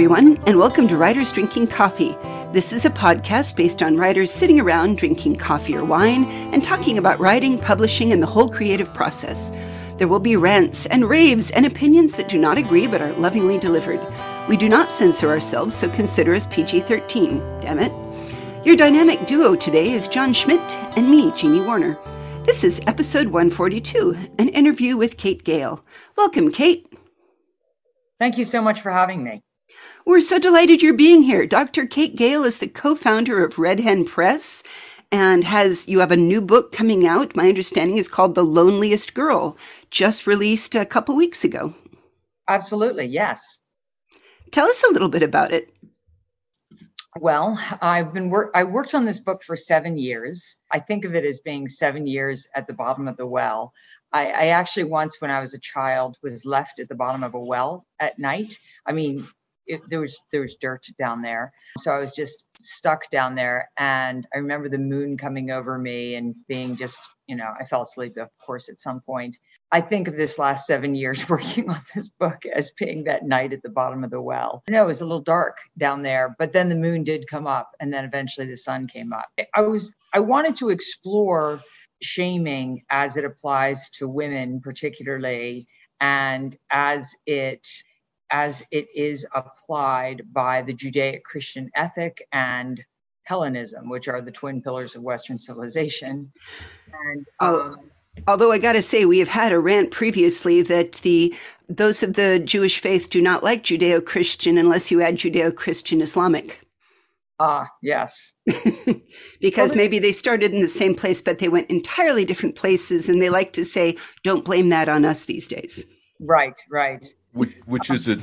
everyone, and welcome to Writers Drinking Coffee. This is a podcast based on writers sitting around drinking coffee or wine and talking about writing, publishing, and the whole creative process. There will be rants and raves and opinions that do not agree but are lovingly delivered. We do not censor ourselves, so consider us PG 13. Damn it. Your dynamic duo today is John Schmidt and me, Jeannie Warner. This is episode 142, an interview with Kate Gale. Welcome, Kate. Thank you so much for having me. We're so delighted you're being here. Dr. Kate Gale is the co-founder of Red Hen Press and has you have a new book coming out. My understanding is called The Loneliest Girl, just released a couple weeks ago. Absolutely, yes. Tell us a little bit about it. Well, I've been work I worked on this book for 7 years. I think of it as being 7 years at the bottom of the well. I, I actually once, when I was a child, was left at the bottom of a well at night. I mean, it, there was there was dirt down there, so I was just stuck down there. And I remember the moon coming over me and being just, you know, I fell asleep, of course, at some point. I think of this last seven years working on this book as being that night at the bottom of the well. I know it was a little dark down there, but then the moon did come up, and then eventually the sun came up. I was I wanted to explore shaming as it applies to women particularly and as it as it is applied by the judeo-christian ethic and hellenism which are the twin pillars of western civilization and um, although i got to say we have had a rant previously that the those of the jewish faith do not like judeo-christian unless you add judeo-christian islamic Ah, yes. because well, maybe they started in the same place, but they went entirely different places. And they like to say, don't blame that on us these days. Right, right. Which, which is a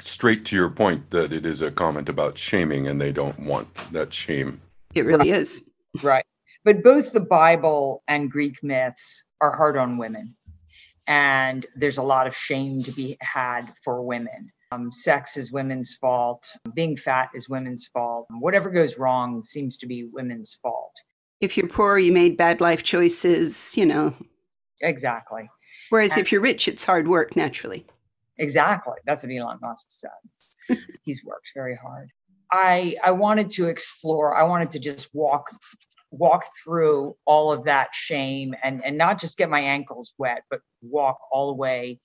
straight to your point that it is a comment about shaming and they don't want that shame. It really right. is. Right. But both the Bible and Greek myths are hard on women. And there's a lot of shame to be had for women. Um, sex is women's fault. Being fat is women's fault. Whatever goes wrong seems to be women's fault. If you're poor, you made bad life choices, you know. Exactly. Whereas and if you're rich, it's hard work naturally. Exactly. That's what Elon Musk says. He's worked very hard. I I wanted to explore, I wanted to just walk walk through all of that shame and and not just get my ankles wet, but walk all the way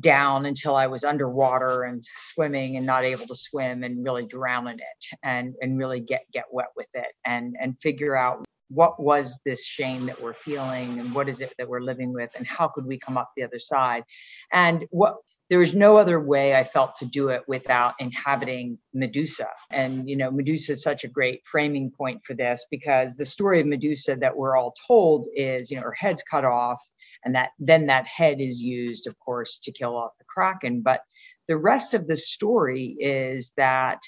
down until I was underwater and swimming and not able to swim and really drown in it and and really get get wet with it and and figure out what was this shame that we're feeling and what is it that we're living with and how could we come up the other side and what there was no other way I felt to do it without inhabiting Medusa. And, you know, Medusa is such a great framing point for this because the story of Medusa that we're all told is, you know, her head's cut off and that then that head is used of course to kill off the kraken. But the rest of the story is that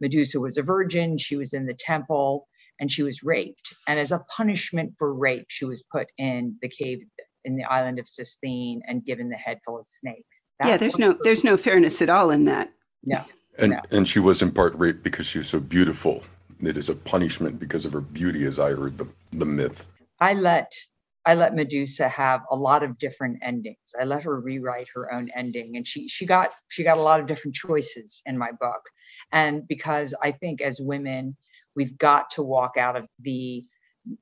medusa was a virgin she was in the temple and she was raped. And as a punishment for rape she was put in the cave in the island of Cisthene and given the head full of snakes that yeah there's no there's no fairness at all in that no and no. and she was in part raped because she was so beautiful it is a punishment because of her beauty as i heard the, the myth i let I let Medusa have a lot of different endings. I let her rewrite her own ending and she she got she got a lot of different choices in my book. And because I think as women we've got to walk out of the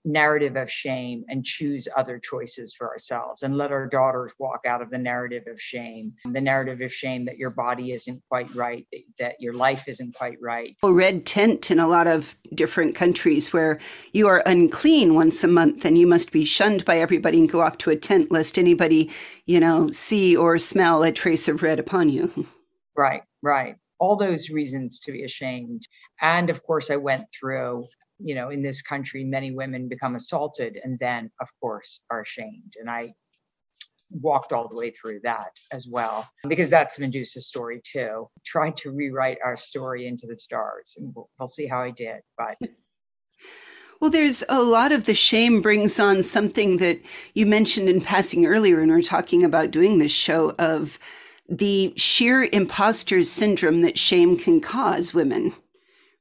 narrative of shame and choose other choices for ourselves and let our daughters walk out of the narrative of shame the narrative of shame that your body isn't quite right that your life isn't quite right. A red tent in a lot of different countries where you are unclean once a month and you must be shunned by everybody and go off to a tent lest anybody you know see or smell a trace of red upon you. Right right. All those reasons to be ashamed. And of course i went through you know, in this country, many women become assaulted and then, of course, are ashamed. And I walked all the way through that as well, because that's Medusa's story too. Tried to rewrite our story into the stars, and we'll, we'll see how I did. But Well, there's a lot of the shame brings on something that you mentioned in passing earlier and we are talking about doing this show of the sheer imposter syndrome that shame can cause women.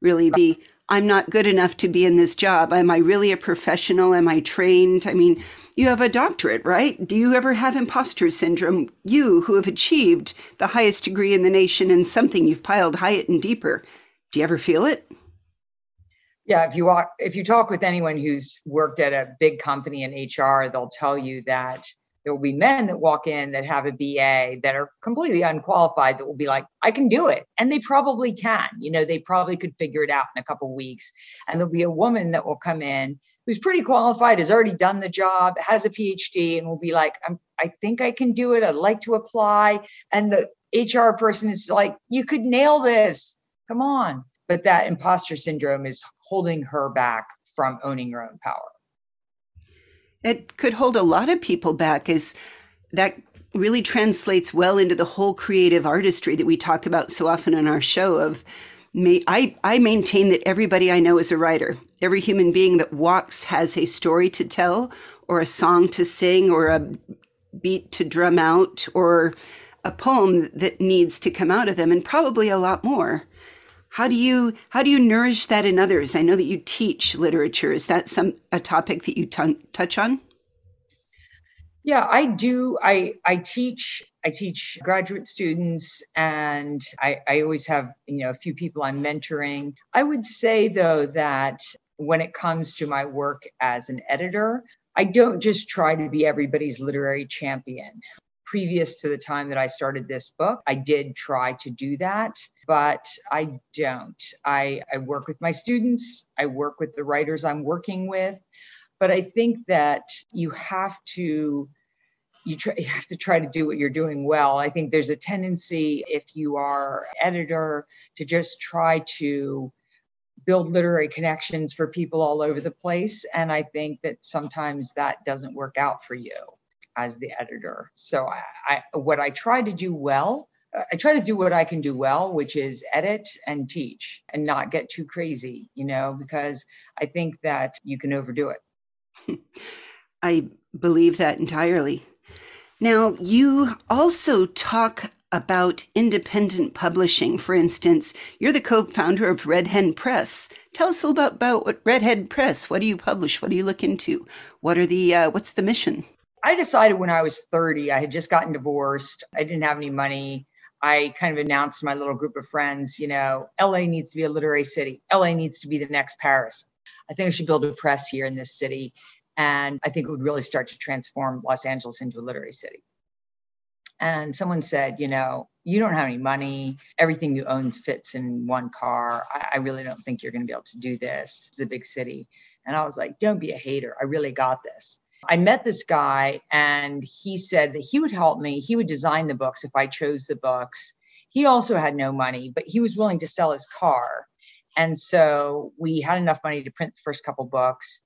Really, the I'm not good enough to be in this job. Am I really a professional? Am I trained? I mean, you have a doctorate, right? Do you ever have imposter syndrome? You who have achieved the highest degree in the nation and something you've piled higher and deeper. Do you ever feel it? Yeah, if you walk, if you talk with anyone who's worked at a big company in HR, they'll tell you that there will be men that walk in that have a BA that are completely unqualified that will be like, I can do it. And they probably can. You know, they probably could figure it out in a couple weeks. And there'll be a woman that will come in who's pretty qualified, has already done the job, has a PhD, and will be like, I'm, I think I can do it. I'd like to apply. And the HR person is like, you could nail this. Come on. But that imposter syndrome is holding her back from owning her own power it could hold a lot of people back as that really translates well into the whole creative artistry that we talk about so often on our show of me I, I maintain that everybody I know is a writer. Every human being that walks has a story to tell or a song to sing or a beat to drum out or a poem that needs to come out of them and probably a lot more. How do you how do you nourish that in others? I know that you teach literature. Is that some a topic that you t- touch on? Yeah, I do. I I teach I teach graduate students and I, I always have, you know, a few people I'm mentoring. I would say though that when it comes to my work as an editor, I don't just try to be everybody's literary champion previous to the time that I started this book, I did try to do that, but I don't. I, I work with my students, I work with the writers I'm working with, but I think that you have to you, try, you have to try to do what you're doing well. I think there's a tendency if you are editor to just try to build literary connections for people all over the place and I think that sometimes that doesn't work out for you as the editor. So I, I what I try to do well, I try to do what I can do well, which is edit and teach and not get too crazy, you know, because I think that you can overdo it. I believe that entirely. Now, you also talk about independent publishing. For instance, you're the co-founder of Red Hen Press. Tell us a little about, about what Red Hen Press. What do you publish? What do you look into? What are the uh, what's the mission? I decided when I was 30, I had just gotten divorced. I didn't have any money. I kind of announced to my little group of friends, you know, LA needs to be a literary city. LA needs to be the next Paris. I think I should build a press here in this city. And I think it would really start to transform Los Angeles into a literary city. And someone said, you know, you don't have any money. Everything you own fits in one car. I, I really don't think you're going to be able to do this. It's a big city. And I was like, don't be a hater. I really got this. I met this guy and he said that he would help me. He would design the books if I chose the books. He also had no money, but he was willing to sell his car. And so we had enough money to print the first couple books.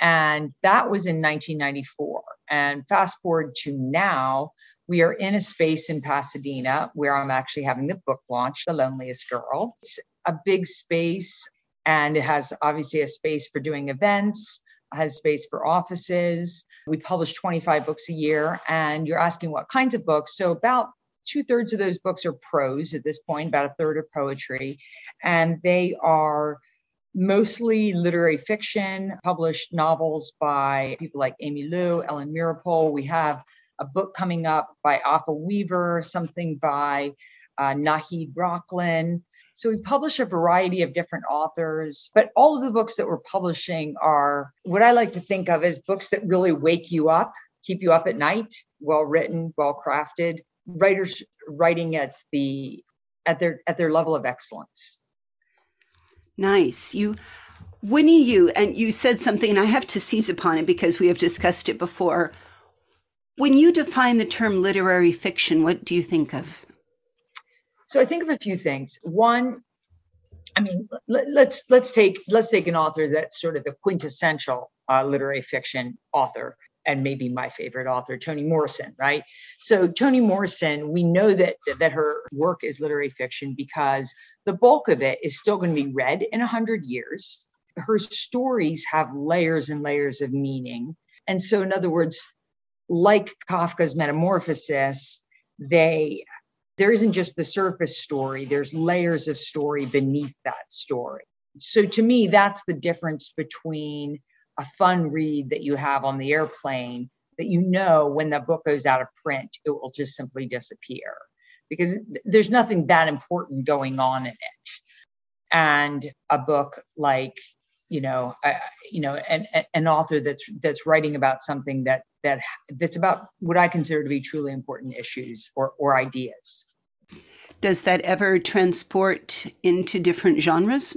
And that was in 1994. And fast forward to now, we are in a space in Pasadena where I'm actually having the book launch, The Loneliest Girl. It's a big space and it has obviously a space for doing events has space for offices. We publish 25 books a year, and you're asking what kinds of books. So, about two thirds of those books are prose at this point, about a third are poetry, and they are mostly literary fiction, published novels by people like Amy Lou, Ellen Meeropol. We have a book coming up by Aka Weaver, something by uh, Nahid Rachlin. So we publish a variety of different authors, but all of the books that we're publishing are what I like to think of as books that really wake you up, keep you up at night, well written, well crafted, writers writing at the at their at their level of excellence. Nice. You Winnie you and you said something and I have to seize upon it because we have discussed it before. When you define the term literary fiction, what do you think of? So I think of a few things. One, I mean, let, us let's, let's take let's take an author that's sort of the quintessential uh, literary fiction author, and maybe my favorite author, Toni Morrison. Right. So Toni Morrison, we know that that her work is literary fiction because the bulk of it is still going to be read in a hundred years. Her stories have layers and layers of meaning, and so in other words, like Kafka's Metamorphosis, they there isn't just the surface story, there's layers of story beneath that story. so to me, that's the difference between a fun read that you have on the airplane that you know when the book goes out of print, it will just simply disappear because there's nothing that important going on in it. And a book like, you know, uh, you know, an, an author that's that's writing about something that that that's about what I consider to be truly important issues or or ideas. Does that ever transport into different genres?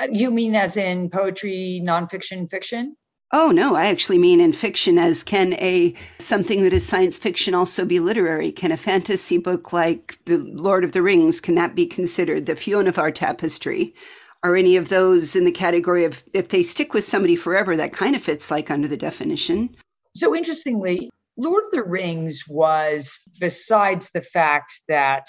Uh, you mean as in poetry, nonfiction, fiction? Oh no, I actually mean in fiction as can a something that is science fiction also be literary? Can a fantasy book like The Lord of the Rings can that be considered the Fionavar Tapestry? Are any of those in the category of if they stick with somebody forever that kind of fits like under the definition? So interestingly, Lord of the Rings was besides the fact that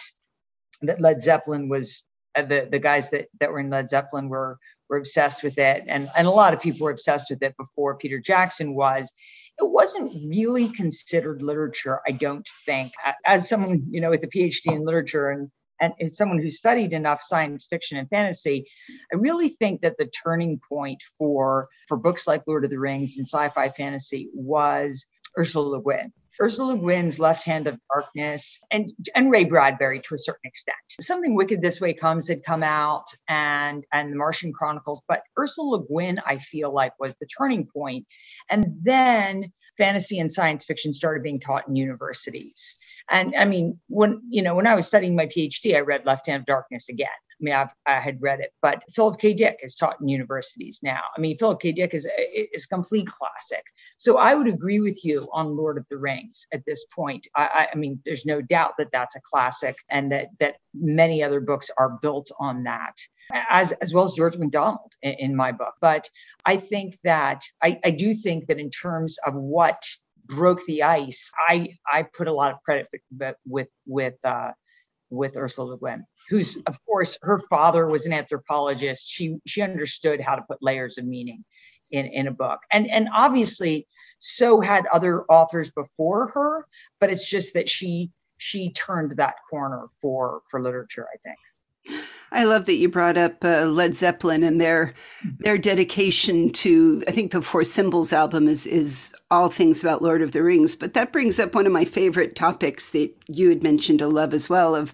that Led Zeppelin was uh, the the guys that that were in Led Zeppelin were were obsessed with it, and and a lot of people were obsessed with it before Peter Jackson was. It wasn't really considered literature, I don't think. As someone you know with a PhD in literature and and as someone who studied enough science fiction and fantasy, I really think that the turning point for for books like Lord of the Rings and sci-fi fantasy was Ursula Le Guin. Ursula Le Guin's Left Hand of Darkness, and and Ray Bradbury to a certain extent. Something Wicked This Way Comes had come out, and and the Martian Chronicles, but Ursula Le Guin, I feel like, was the turning point. And then fantasy and science fiction started being taught in universities. And I mean, when you know, when I was studying my PhD, I read Left Hand of Darkness again. I mean, I've, i had read it, but Philip K. Dick is taught in universities now. I mean, Philip K. Dick is is complete classic. So I would agree with you on Lord of the Rings at this point. I, I mean, there's no doubt that that's a classic, and that that many other books are built on that, as as well as George MacDonald in, in my book. But I think that I, I do think that in terms of what broke the ice, I I put a lot of credit with with with, uh, with Ursula Le Guin who's of course her father was an anthropologist. She she understood how to put layers of meaning in in a book. And and obviously so had other authors before her but it's just that she she turned that corner for for literature i think I love that you brought up uh, Led Zeppelin and their their dedication to. I think the Four Symbols album is is all things about Lord of the Rings, but that brings up one of my favorite topics that you had mentioned a love as well of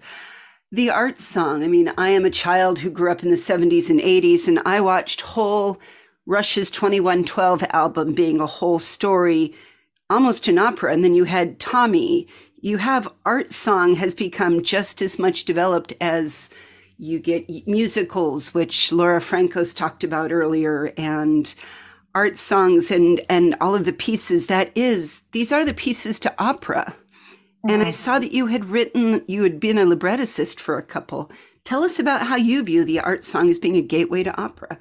the art song. I mean, I am a child who grew up in the 70s and 80s, and I watched whole Rush's 2112 album being a whole story, almost an opera. And then you had Tommy. You have art song has become just as much developed as you get musicals, which Laura Franco's talked about earlier, and art songs and and all of the pieces that is these are the pieces to opera and I saw that you had written, you had been a librettist for a couple. Tell us about how you view the art song as being a gateway to opera.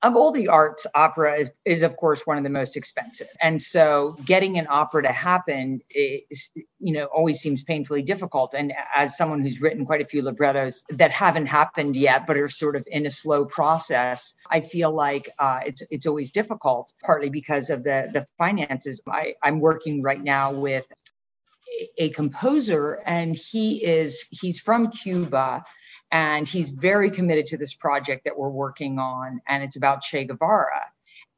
Of all the arts, opera is, is, of course one of the most expensive, and so getting an opera to happen is, you know, always seems painfully difficult. And as someone who's written quite a few librettos that haven't happened yet, but are sort of in a slow process, I feel like uh, it's it's always difficult, partly because of the the finances. I, I'm working right now with a composer and he is he's from Cuba and he's very committed to this project that we're working on and it's about Che Guevara.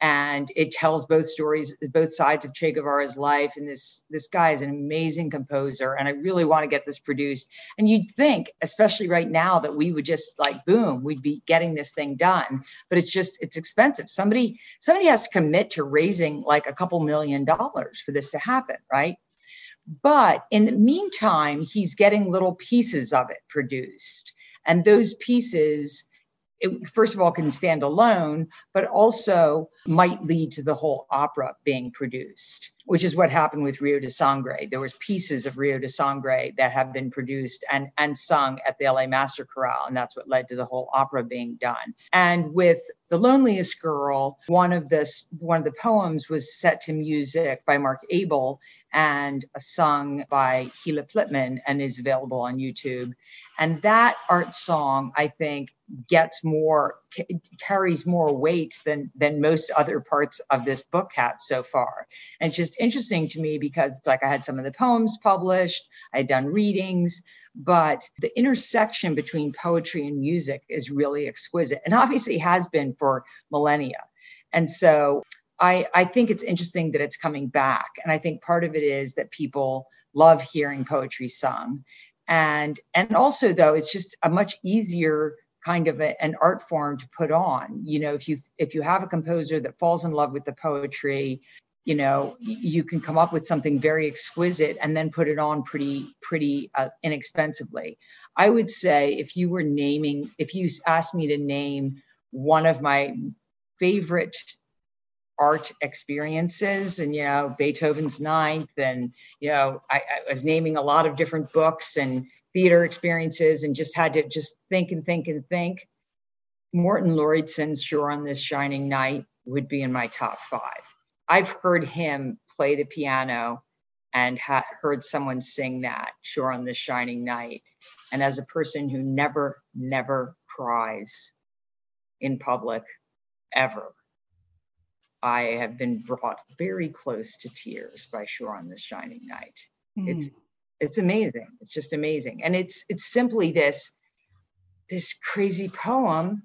And it tells both stories both sides of Che Guevara's life. And this this guy is an amazing composer and I really want to get this produced. And you'd think especially right now that we would just like boom we'd be getting this thing done. But it's just it's expensive. Somebody somebody has to commit to raising like a couple million dollars for this to happen right? But in the meantime, he's getting little pieces of it produced. And those pieces, it, first of all, can stand alone, but also might lead to the whole opera being produced, which is what happened with Rio de Sangre. There was pieces of Rio de Sangre that have been produced and, and sung at the LA Master Chorale, and that's what led to the whole opera being done. And with the Loneliest Girl, one of this one of the poems was set to music by Mark Abel and sung by Hila Plitmann and is available on YouTube. And that art song, I think, gets more carries more weight than than most other parts of this book have so far. And it's just interesting to me because like I had some of the poems published, I had done readings, but the intersection between poetry and music is really exquisite and obviously has been for millennia. And so I, I think it's interesting that it's coming back. And I think part of it is that people love hearing poetry sung. And and also though it's just a much easier kind of a, an art form to put on. You know, if you if you have a composer that falls in love with the poetry, you know, you can come up with something very exquisite and then put it on pretty pretty uh, inexpensively. I would say if you were naming, if you asked me to name one of my favorite art experiences. And you know beethoven's ninth and you know I, I, was naming a lot of different books and theater experiences and just had to just think and think and think. Morten Lauridsen's sure on this shining night would be in my top five. I've heard him play the piano and ha- heard someone sing that sure on this shining night. And as a person who never never cries in public ever I have been brought very close to tears by Sure on This Shining Night. Mm. It's it's amazing. It's just amazing. And it's it's simply this this crazy poem,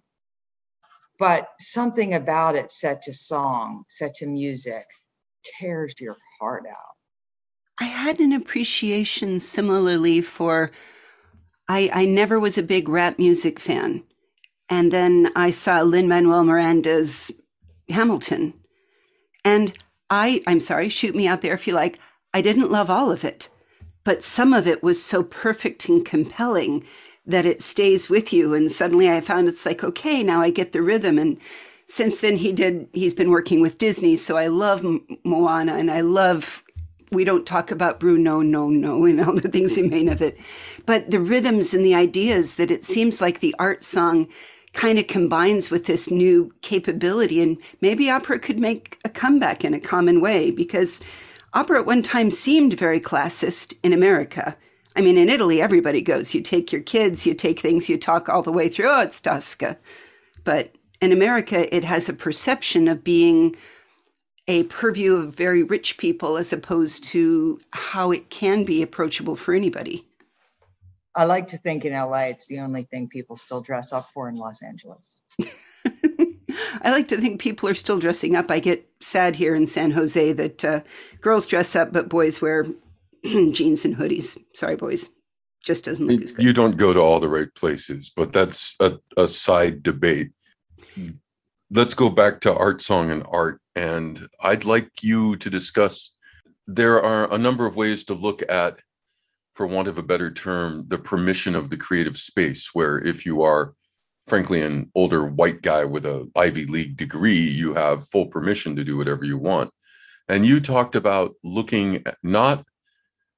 but something about it set to song, set to music, tears your heart out. I had an appreciation similarly for I, I never was a big rap music fan. And then I saw Lin Manuel Miranda's Hamilton and I, I'm sorry, shoot me out there if you like. I didn't love all of it, but some of it was so perfect and compelling that it stays with you. And suddenly I found it's like, okay, now I get the rhythm. And since then he did, he's been working with Disney. So I love Moana and I love, we don't talk about Bruno, no, no, and all the things he made of it. But the rhythms and the ideas that it seems like the art song kind of combines with this new capability. And maybe opera could make a comeback in a common way because opera at one time seemed very classist in America. I mean, in Italy, everybody goes. You take your kids, you take things, you talk all the way through. Oh, it's Tosca. But in America, it has a perception of being a purview of very rich people as opposed to how it can be approachable for anybody. I like to think in LA, it's the only thing people still dress up for in Los Angeles. I like to think people are still dressing up. I get sad here in San Jose that uh, girls dress up, but boys wear jeans and hoodies. Sorry, boys. Just doesn't look as good. You don't go to all the right places, but that's a, a side debate. Let's go back to art song and art. And I'd like you to discuss there are a number of ways to look at for want of a better term, the permission of the creative space, where if you are, frankly, an older white guy with a Ivy League degree, you have full permission to do whatever you want. And you talked about looking not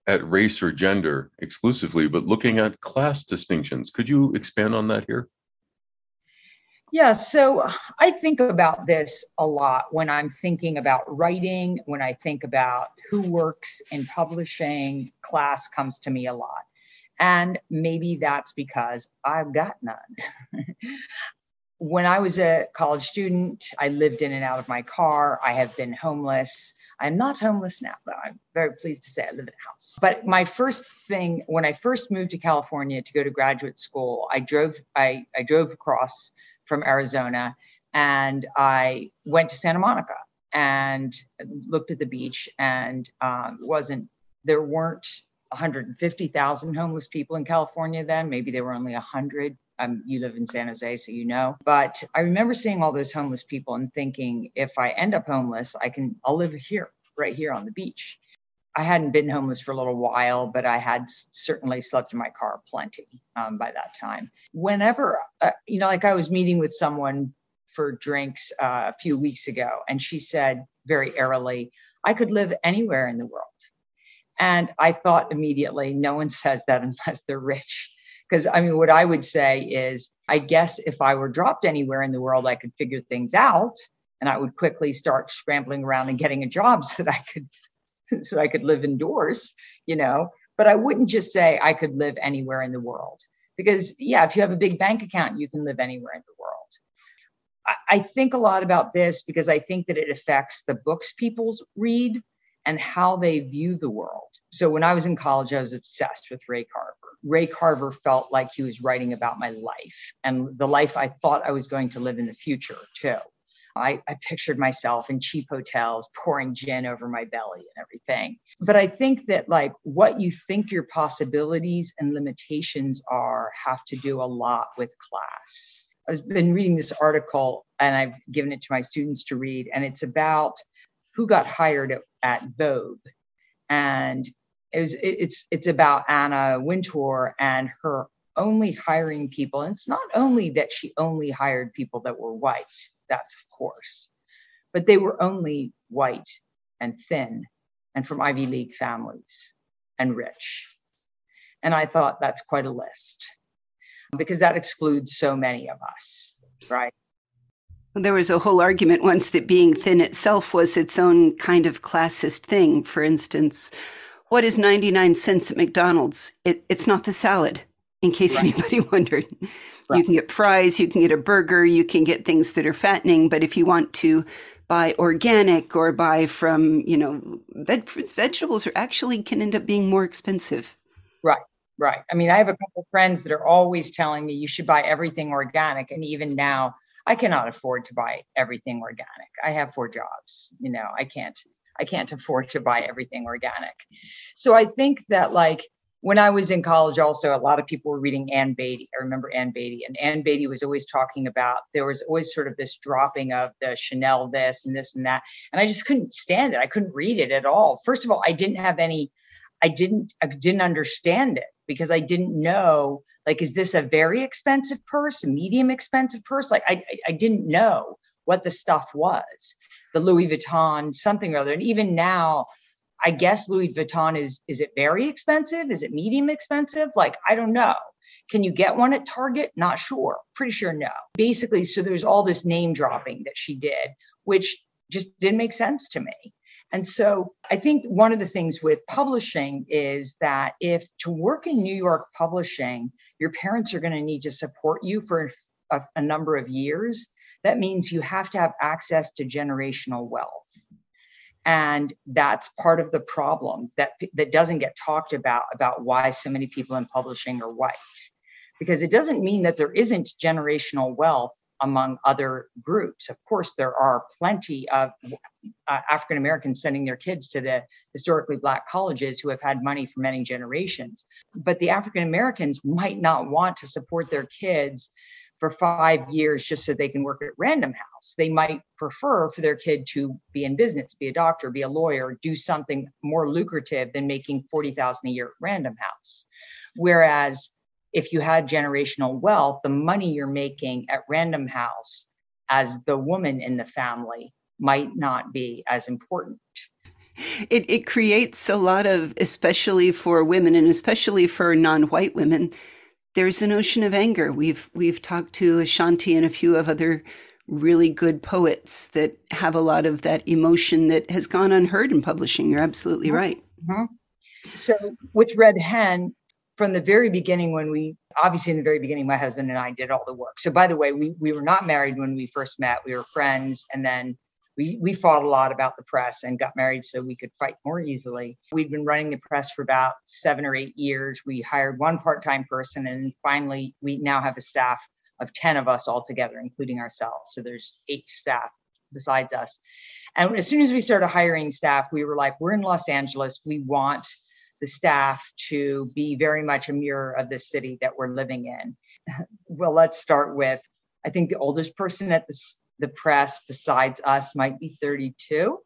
at race or gender exclusively, but looking at class distinctions. Could you expand on that here? Yeah, so I think about this a lot when I'm thinking about writing, when I think about who works in publishing, class comes to me a lot. And maybe that's because I've got none. when I was a college student, I lived in and out of my car. I have been homeless. I'm not homeless now, though. I'm very pleased to say I live in a house. But my first thing, when I first moved to California to go to graduate school, I drove, I, I drove across from Arizona. And I went to Santa Monica and looked at the beach and um, wasn't, there weren't 150,000 homeless people in California then. Maybe there were only 100. Um, you live in San Jose, so you know. But I remember seeing all those homeless people and thinking, if I end up homeless, I can, I'll live here, right here on the beach. I hadn't been homeless for a little while, but I had certainly slept in my car plenty um, by that time. Whenever, uh, you know, like I was meeting with someone for drinks uh, a few weeks ago, and she said very airily, I could live anywhere in the world. And I thought immediately, no one says that unless they're rich. Because I mean, what I would say is, I guess if I were dropped anywhere in the world, I could figure things out and I would quickly start scrambling around and getting a job so that I could so I could live indoors, you know. But I wouldn't just say I could live anywhere in the world Because, yeah, if you have a big bank account, you can live anywhere in the world. I, I think a lot about this because I think that it affects the books people read and how they view the world. So when I was in college, I was obsessed with Ray Carver. Ray Carver felt like he was writing about my life and the life I thought I was going to live in the future, too. I, I, pictured myself in cheap hotels pouring gin over my belly and everything. But I think that, like, what you think your possibilities and limitations are have to do a lot with class. I've been reading this article and I've given it to my students to read, and it's about who got hired at, at Vogue. And it was, it, it's, it's about Anna Wintour and her only hiring people. And it's not only that she only hired people that were white, that's of course, but they were only white and thin and from Ivy League families and rich. And I thought that's quite a list because that excludes so many of us, right? There was a whole argument once that being thin itself was its own kind of classist thing. For instance, what is 99 cents at McDonald's? It, it's not the salad, in case right. anybody wondered. Right. You can get fries, you can get a burger, you can get things that are fattening, but if you want to buy organic or buy from, you know, veg- vegetables are actually can end up being more expensive. Right. Right. I mean, I have a couple friends that are always telling me you should buy everything organic and even now I cannot afford to buy everything organic. I have four jobs, you know, I can't I can't afford to buy everything organic. So I think that like when I was in college, also a lot of people were reading Ann Beattie. I remember Ann Beattie, and Ann Beattie was always talking about there was always sort of this dropping of the Chanel this and this and that, and I just couldn't stand it. I couldn't read it at all. First of all, I didn't have any, I didn't, I didn't understand it because I didn't know like is this a very expensive purse, a medium expensive purse? Like I, I didn't know what the stuff was, the Louis Vuitton something or other, and even now I guess Louis Vuitton is is it very expensive? Is it medium expensive? Like I don't know. Can you get one at Target? Not sure. Pretty sure no. Basically, so there's all this name dropping that she did, which just didn't make sense to me. And so I think one of the things with publishing is that if to work in New York publishing, your parents are going to need to support you for a, a number of years, that means you have to have access to generational wealth and that's part of the problem that that doesn't get talked about about why so many people in publishing are white. Because it doesn't mean that there isn't generational wealth among other groups. Of course there are plenty of uh, african americans sending their kids to the historically black colleges who have had money for many generations. But the african americans might not want to support their kids for five years just so they can work at Random House. They might prefer for their kid to be in business, be a doctor, be a lawyer, do something more lucrative than making 40,000 a year at Random House. Whereas if you had generational wealth, the money you're making at Random House as the woman in the family might not be as important. It, it creates a lot of, especially for women and especially for non white women, there's an ocean of anger. We've we've talked to Ashanti and a few of other really good poets that have a lot of that emotion that has gone unheard in publishing. You're absolutely right. Mm-hmm. So with Red Hen, from the very beginning, when we obviously in the very beginning, my husband and I did all the work. So by the way, we we were not married when we first met. We were friends, and then we, we fought a lot about the press and got married so we could fight more easily. We'd been running the press for about seven or eight years. We hired one part time person, and finally, we now have a staff of 10 of us all together, including ourselves. So there's eight staff besides us. And as soon as we started hiring staff, we were like, we're in Los Angeles. We want the staff to be very much a mirror of the city that we're living in. well, let's start with I think the oldest person at the the press besides us might be 32.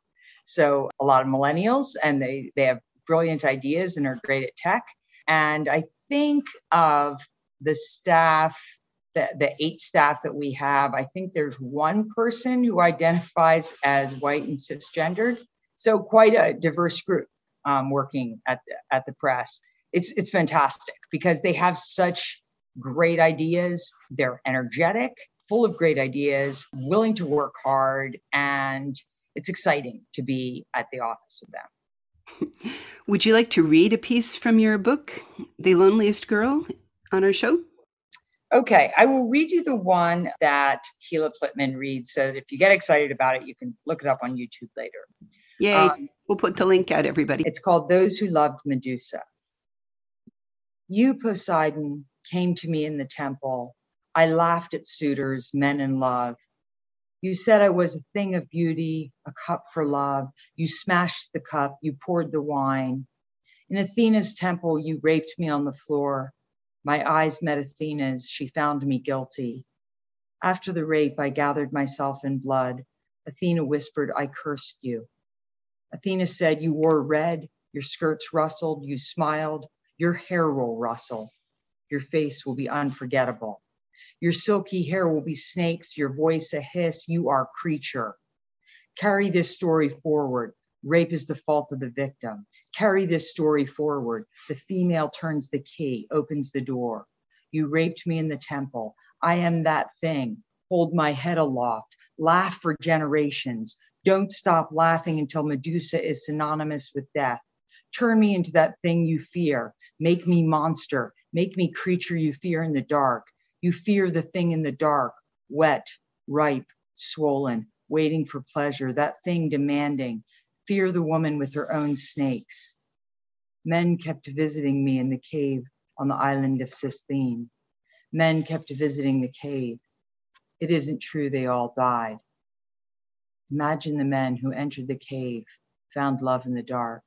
So a lot of millennials, and they they have brilliant ideas and are great at tech. And I think of the staff, the, the eight staff that we have, I think there's one person who identifies as white and cisgendered. So quite a diverse group um, working at the, at the press. It's it's fantastic because they have such great ideas. They're energetic full of great ideas, willing to work hard, and it's exciting to be at the office with them. Would you like to read a piece from your book, The Loneliest Girl, on our show? Okay, I will read you the one that Hila Plitmann reads so that if you get excited about it, you can look it up on YouTube later. Yay. Um, we'll put the link out, everybody. It's called Those Who Loved Medusa. You, Poseidon, came to me in the temple. I laughed at suitors, men in love. You said I was a thing of beauty, a cup for love. You smashed the cup, you poured the wine. In Athena's temple, you raped me on the floor. My eyes met Athena's. She found me guilty. After the rape, I gathered myself in blood. Athena whispered, I cursed you. Athena said, You wore red, your skirts rustled, you smiled, your hair will rustle, your face will be unforgettable. Your silky hair will be snakes, your voice a hiss, you are creature. Carry this story forward. Rape is the fault of the victim. Carry this story forward. The female turns the key, opens the door. You raped me in the temple. I am that thing. Hold my head aloft. Laugh for generations. Don't stop laughing until Medusa is synonymous with death. Turn me into that thing you fear. Make me monster. Make me creature you fear in the dark. You fear the thing in the dark, wet, ripe, swollen, waiting for pleasure, that thing demanding, fear the woman with her own snakes. Men kept visiting me in the cave on the island of Cisthene. Men kept visiting the cave. It isn't true they all died. Imagine the men who entered the cave, found love in the dark.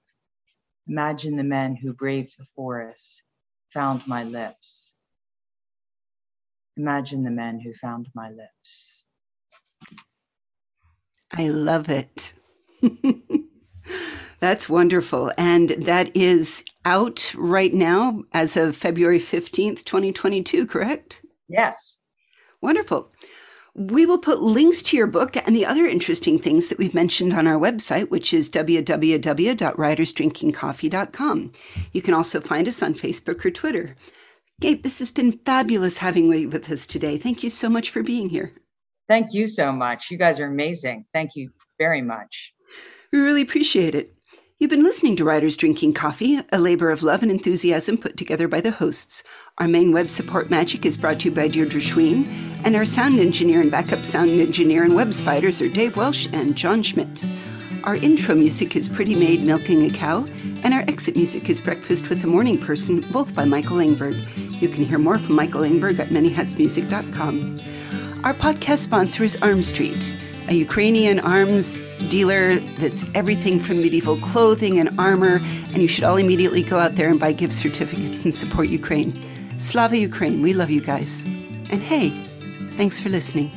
Imagine the men who braved the forest, found my lips. Imagine the men who found my lips. I love it. That's wonderful. And that is out right now as of February 15th, 2022, correct? Yes. Wonderful. We will put links to your book and the other interesting things that we've mentioned on our website, which is www.writersdrinkingcoffee.com. You can also find us on Facebook or Twitter. Gabe, this has been fabulous having you with us today. Thank you so much for being here. Thank you so much. You guys are amazing. Thank you very much. We really appreciate it. You've been listening to Writers Drinking Coffee, a labor of love and enthusiasm put together by the hosts. Our main web support magic is brought to you by Deirdre Schween, and our sound engineer and backup sound engineer and web spiders are Dave Welsh and John Schmidt. Our intro music is Pretty Maid Milking a Cow, and our exit music is Breakfast with a Morning Person, both by Michael Engberg. You can hear more from Michael Engberg at manyhatsmusic.com. Our podcast sponsor is Armstreet, a Ukrainian arms dealer that's everything from medieval clothing and armor, and you should all immediately go out there and buy gift certificates and support Ukraine. Slava Ukraine, we love you guys. And hey, thanks for listening.